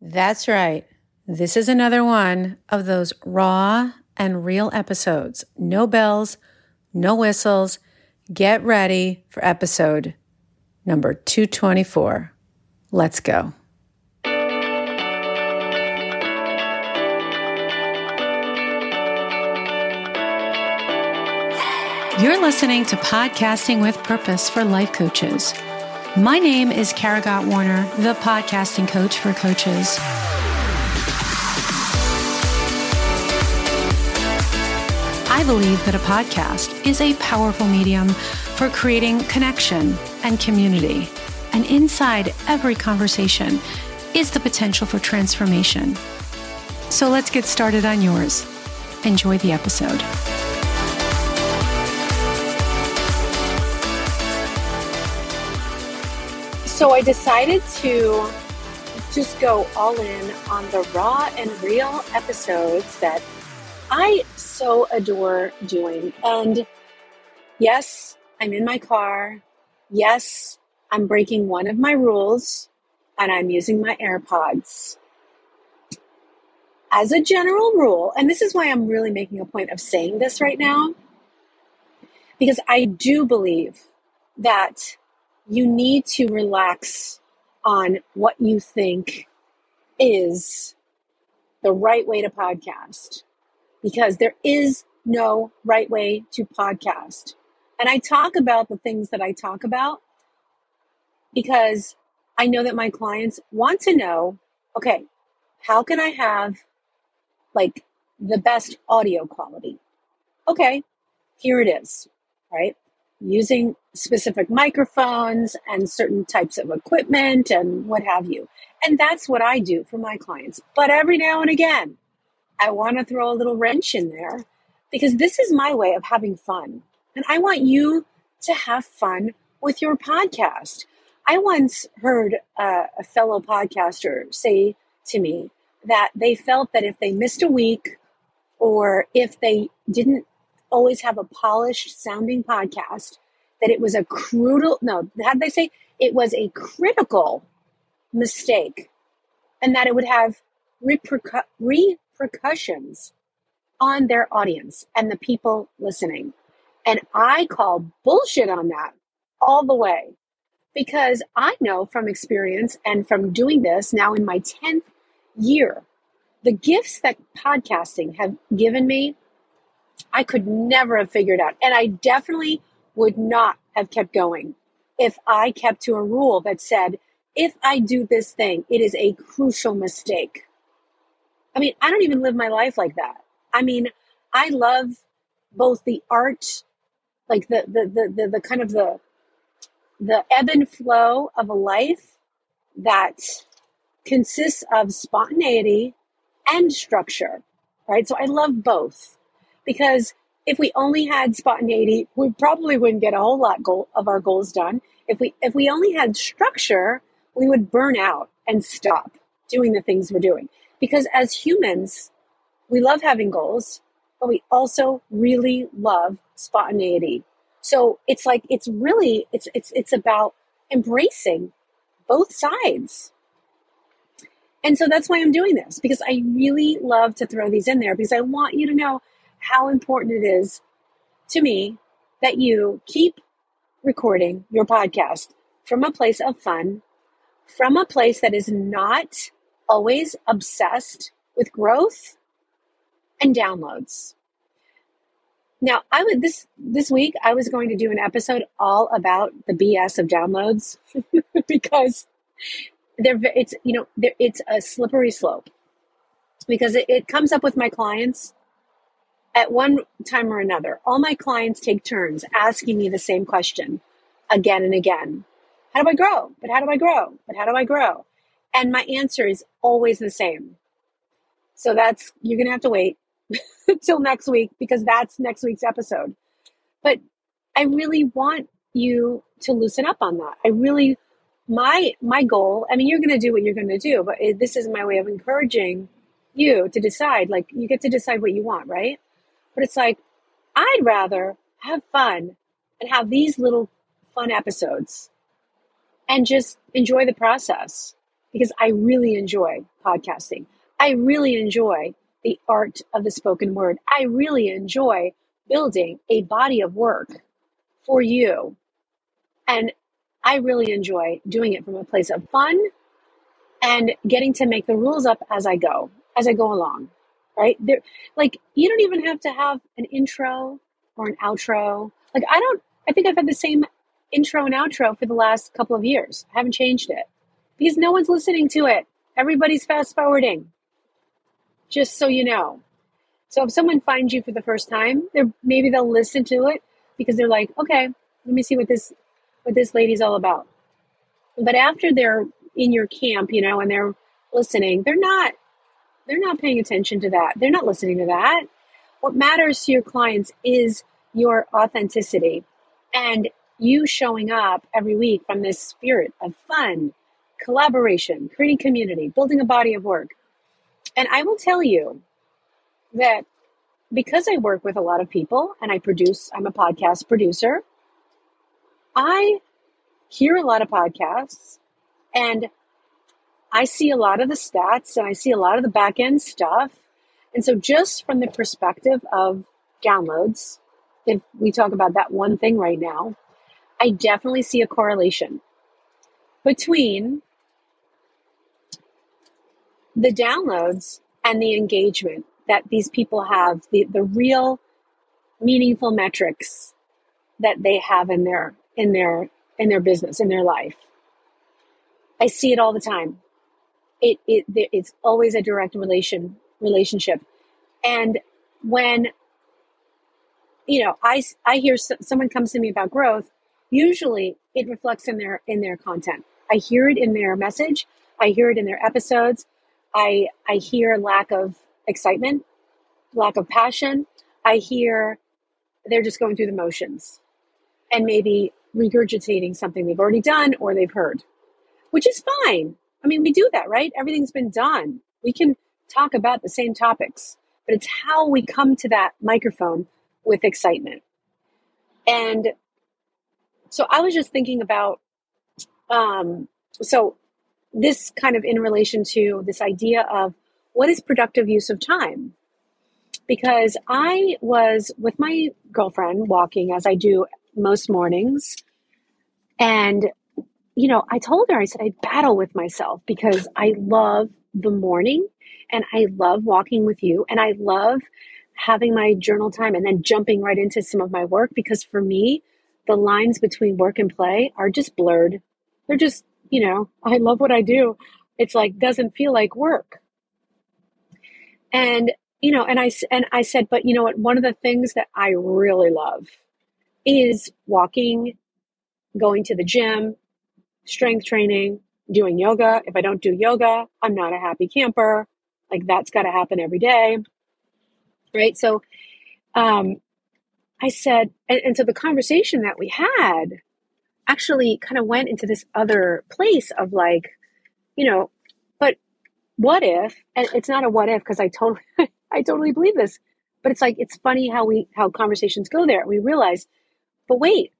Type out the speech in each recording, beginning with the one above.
That's right. This is another one of those raw and real episodes. No bells, no whistles. Get ready for episode number 224. Let's go. You're listening to Podcasting with Purpose for Life Coaches. My name is Kara Gott Warner, the podcasting coach for coaches. I believe that a podcast is a powerful medium for creating connection and community. And inside every conversation is the potential for transformation. So let's get started on yours. Enjoy the episode. So I decided to just go all in on the raw and real episodes that I so adore doing. And yes, I'm in my car. Yes, I'm breaking one of my rules and I'm using my AirPods. As a general rule, and this is why I'm really making a point of saying this right now, because I do believe that you need to relax on what you think is the right way to podcast because there is no right way to podcast. And I talk about the things that I talk about because I know that my clients want to know okay, how can I have like the best audio quality? Okay, here it is, right? using specific microphones and certain types of equipment and what have you. And that's what I do for my clients. But every now and again, I want to throw a little wrench in there because this is my way of having fun. And I want you to have fun with your podcast. I once heard a fellow podcaster say to me that they felt that if they missed a week or if they didn't always have a polished sounding podcast, that it was a crucial, no, how did they say? It was a critical mistake and that it would have repercu- repercussions on their audience and the people listening. And I call bullshit on that all the way because I know from experience and from doing this now in my 10th year, the gifts that podcasting have given me I could never have figured out. And I definitely would not have kept going if I kept to a rule that said, if I do this thing, it is a crucial mistake. I mean, I don't even live my life like that. I mean, I love both the art, like the the the the, the kind of the the ebb and flow of a life that consists of spontaneity and structure, right? So I love both because if we only had spontaneity, we probably wouldn't get a whole lot goal, of our goals done. If we if we only had structure, we would burn out and stop doing the things we're doing. Because as humans, we love having goals, but we also really love spontaneity. So it's like it's really it's it's it's about embracing both sides. And so that's why I'm doing this because I really love to throw these in there because I want you to know how important it is to me that you keep recording your podcast from a place of fun, from a place that is not always obsessed with growth and downloads. Now, I would this this week I was going to do an episode all about the BS of downloads because there it's you know it's a slippery slope because it, it comes up with my clients at one time or another, all my clients take turns asking me the same question again and again. How do I grow? But how do I grow? But how do I grow? And my answer is always the same. So that's, you're going to have to wait until next week because that's next week's episode. But I really want you to loosen up on that. I really, my, my goal, I mean, you're going to do what you're going to do, but this is my way of encouraging you to decide, like, you get to decide what you want, right? But it's like, I'd rather have fun and have these little fun episodes and just enjoy the process because I really enjoy podcasting. I really enjoy the art of the spoken word. I really enjoy building a body of work for you. And I really enjoy doing it from a place of fun and getting to make the rules up as I go, as I go along. Right? There like you don't even have to have an intro or an outro. Like I don't I think I've had the same intro and outro for the last couple of years. I haven't changed it because no one's listening to it. Everybody's fast forwarding. Just so you know. So if someone finds you for the first time, they're maybe they'll listen to it because they're like, okay, let me see what this what this lady's all about. But after they're in your camp, you know, and they're listening, they're not they're not paying attention to that. They're not listening to that. What matters to your clients is your authenticity and you showing up every week from this spirit of fun, collaboration, creating community, building a body of work. And I will tell you that because I work with a lot of people and I produce, I'm a podcast producer, I hear a lot of podcasts and I see a lot of the stats and I see a lot of the back end stuff. And so, just from the perspective of downloads, if we talk about that one thing right now, I definitely see a correlation between the downloads and the engagement that these people have, the, the real meaningful metrics that they have in their in their in their business, in their life. I see it all the time. It, it it's always a direct relation relationship. And when you know, I I hear someone comes to me about growth, usually it reflects in their in their content. I hear it in their message, I hear it in their episodes. I I hear lack of excitement, lack of passion. I hear they're just going through the motions and maybe regurgitating something they've already done or they've heard, which is fine. I mean, we do that, right? Everything's been done. We can talk about the same topics, but it's how we come to that microphone with excitement. And so I was just thinking about, um, so this kind of in relation to this idea of what is productive use of time? Because I was with my girlfriend walking as I do most mornings. And, you know, I told her, I said, I battle with myself because I love the morning and I love walking with you and I love having my journal time and then jumping right into some of my work because for me, the lines between work and play are just blurred. They're just, you know, I love what I do. It's like doesn't feel like work. And you know, and I and I said, but you know what? One of the things that I really love is walking, going to the gym, strength training, doing yoga. If I don't do yoga, I'm not a happy camper. Like that's got to happen every day right? So um, I said, and, and so the conversation that we had actually kind of went into this other place of like, you know, but what if? And it's not a what if because I totally, I totally believe this. But it's like it's funny how we how conversations go there. We realize, but wait,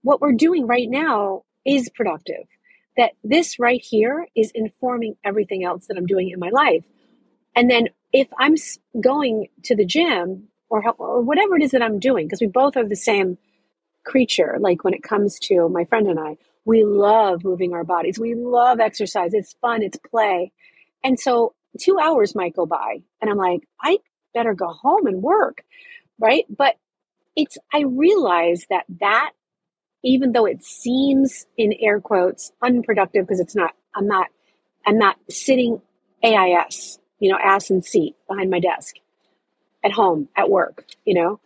what we're doing right now is productive. That this right here is informing everything else that I'm doing in my life. And then if I'm going to the gym or or whatever it is that I'm doing, because we both are the same creature. Like when it comes to my friend and I, we love moving our bodies. We love exercise. It's fun. It's play. And so two hours might go by, and I'm like, I better go home and work, right? But it's I realize that that even though it seems in air quotes unproductive because it's not i'm not i'm not sitting ais you know, ass and seat behind my desk at home, at work, you know,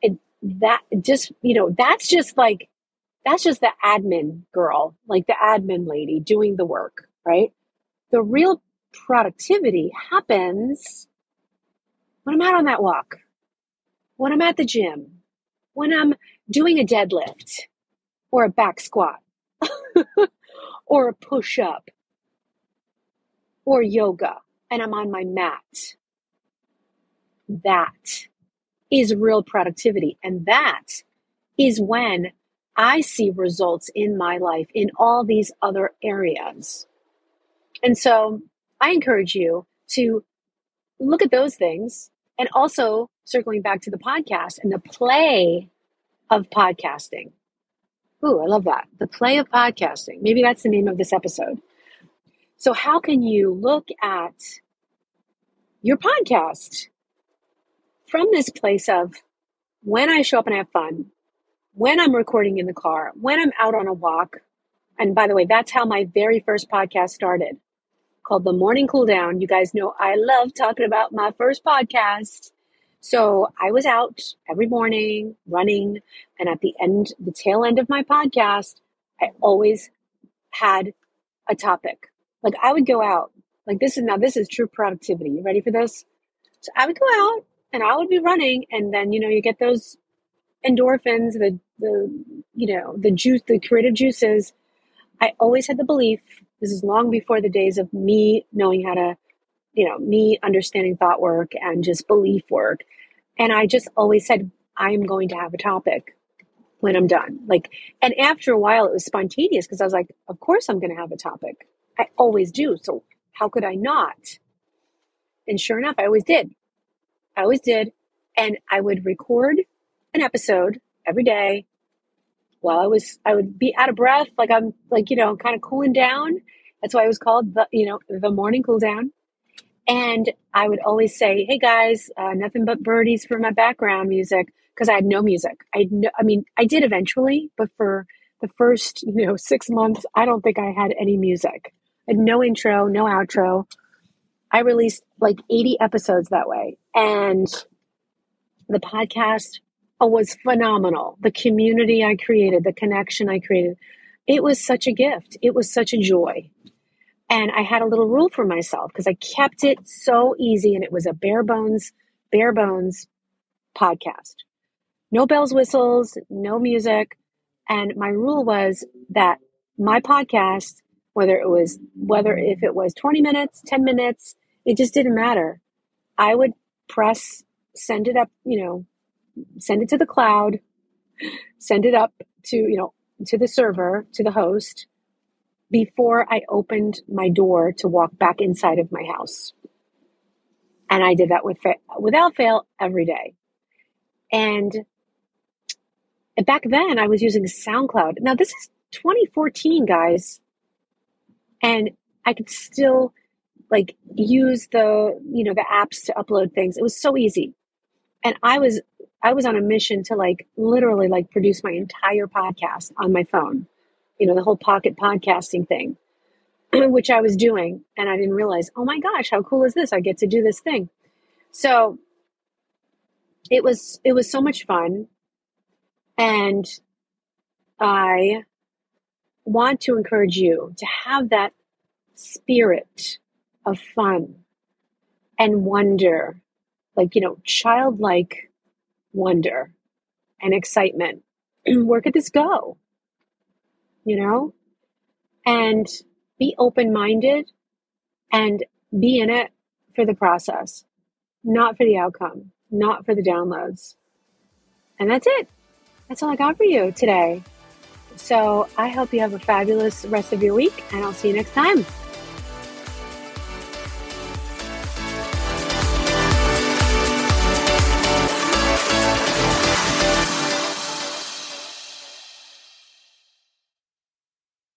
it, that just, you know, that's just like, that's just the admin girl, like the admin lady doing the work, right? The real productivity happens when I'm out on that walk, when I'm at the gym, when I'm doing a deadlift or a back squat or a push up or yoga and I'm on my mat. That is real productivity. And that is when I see results in my life in all these other areas. And so I encourage you to look at those things and also circling back to the podcast and the play of podcasting. Ooh, I love that. The play of podcasting. Maybe that's the name of this episode. So, how can you look at your podcast from this place of when I show up and have fun, when I'm recording in the car, when I'm out on a walk? And by the way, that's how my very first podcast started called The Morning Cool Down. You guys know I love talking about my first podcast. So I was out every morning running, and at the end, the tail end of my podcast, I always had a topic. Like I would go out, like this is now this is true productivity. You ready for this? So I would go out and I would be running, and then you know you get those endorphins, the the you know the juice, the creative juices. I always had the belief. This is long before the days of me knowing how to you know, me understanding thought work and just belief work. And I just always said, I'm going to have a topic when I'm done. Like, and after a while, it was spontaneous because I was like, of course I'm going to have a topic. I always do. So how could I not? And sure enough, I always did. I always did. And I would record an episode every day while I was, I would be out of breath, like I'm like, you know, kind of cooling down. That's why it was called the, you know, the morning cool down. And I would always say, "Hey guys, uh, nothing but birdies for my background music," because I had no music. I no, I mean, I did eventually, but for the first, you know, six months, I don't think I had any music. I had no intro, no outro. I released like 80 episodes that way, and the podcast was phenomenal. The community I created, the connection I created, it was such a gift. It was such a joy. And I had a little rule for myself because I kept it so easy and it was a bare bones, bare bones podcast. No bells, whistles, no music. And my rule was that my podcast, whether it was, whether if it was 20 minutes, 10 minutes, it just didn't matter. I would press, send it up, you know, send it to the cloud, send it up to, you know, to the server, to the host, before I opened my door to walk back inside of my house. And I did that with without fail every day. And back then I was using SoundCloud. Now this is 2014, guys. And I could still like use the, you know, the apps to upload things. It was so easy. And I was I was on a mission to like literally like produce my entire podcast on my phone you know, the whole pocket podcasting thing, which I was doing. And I didn't realize, oh my gosh, how cool is this? I get to do this thing. So it was, it was so much fun. And I want to encourage you to have that spirit of fun and wonder, like, you know, childlike wonder and excitement. Where could this go? You know, and be open minded and be in it for the process, not for the outcome, not for the downloads. And that's it. That's all I got for you today. So I hope you have a fabulous rest of your week, and I'll see you next time.